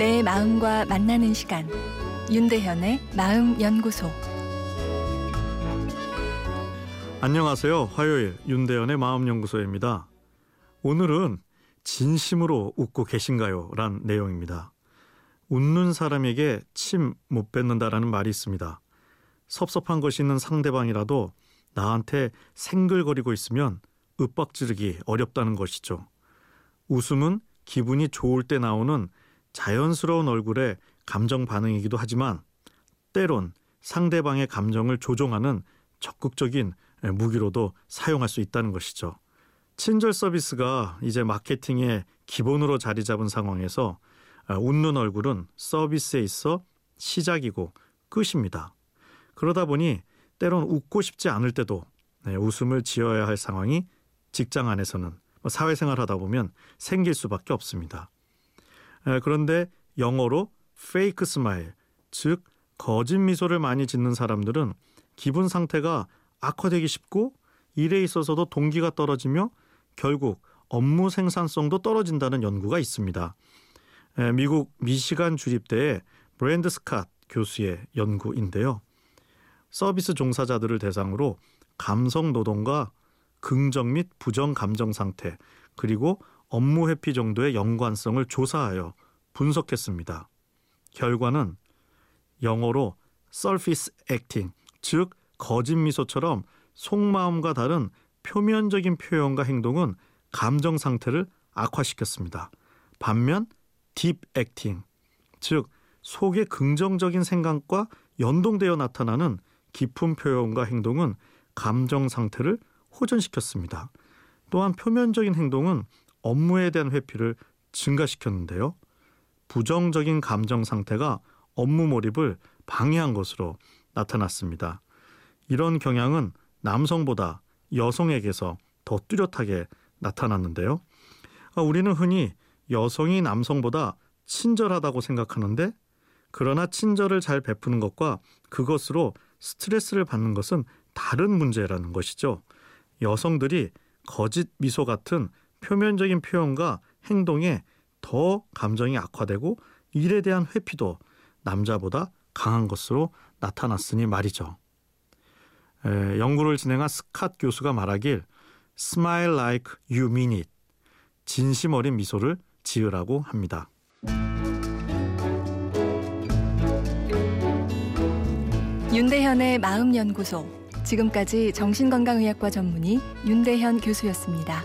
내 마음과 만나는 시간 윤대현의 마음 연구소 안녕하세요. 화요일 윤대현의 마음 연구소입니다. 오늘은 진심으로 웃고 계신가요? 란 내용입니다. 웃는 사람에게 침 못 뱉는다라는 말이 있습니다. 섭섭한 것이 있는 상대방이라도 나한테 생글거리고 있으면 윽박지르기 어렵다는 것이죠. 웃음은 기분이 좋을 때 나오는 자연스러운 얼굴의 감정 반응이기도 하지만 때론 상대방의 감정을 조종하는 적극적인 무기로도 사용할 수 있다는 것이죠. 친절 서비스가 이제 마케팅의 기본으로 자리 잡은 상황에서 웃는 얼굴은 서비스에 있어 시작이고 끝입니다. 그러다 보니 때론 웃고 싶지 않을 때도 네, 웃음을 지어야 할 상황이 직장 안에서는 뭐 사회생활 하다 보면 생길 수밖에 없습니다. 그런데 영어로 fake smile, 즉 거짓 미소를 많이 짓는 사람들은 기분 상태가 악화되기 쉽고 일에 있어서도 동기가 떨어지며 결국 업무 생산성도 떨어진다는 연구가 있습니다. 미국 미시간 주립대의 브랜드 스캇 교수의 연구인데요. 서비스 종사자들을 대상으로 감성 노동과 긍정 및 부정 감정 상태 그리고 업무 회피 정도의 연관성을 조사하여 분석했습니다. 결과는 영어로 surface acting, 즉 거짓 미소처럼 속마음과 다른 표면적인 표현과 행동은 감정 상태를 악화시켰습니다. 반면 deep acting, 즉 속의 긍정적인 생각과 연동되어 나타나는 깊은 표현과 행동은 감정 상태를 호전시켰습니다. 또한 표면적인 행동은 업무에 대한 회피를 증가시켰는데요. 부정적인 감정 상태가 업무 몰입을 방해한 것으로 나타났습니다. 이런 경향은 남성보다 여성에게서 더 뚜렷하게 나타났는데요. 아, 우리는 흔히 여성이 남성보다 친절하다고 생각하는데 그러나 친절을 잘 베푸는 것과 그것으로 스트레스를 받는 것은 다른 문제라는 것이죠. 여성들이 거짓 미소 같은 표면적인 표현과 행동에 더 감정이 악화되고 일에 대한 회피도 남자보다 강한 것으로 나타났으니 말이죠. 에, 연구를 진행한 스캇 교수가 말하길 Smile like you mean it. 진심 어린 미소를 지으라고 합니다. 윤대현의 마음연구소 지금까지 정신건강의학과 전문의 윤대현 교수였습니다.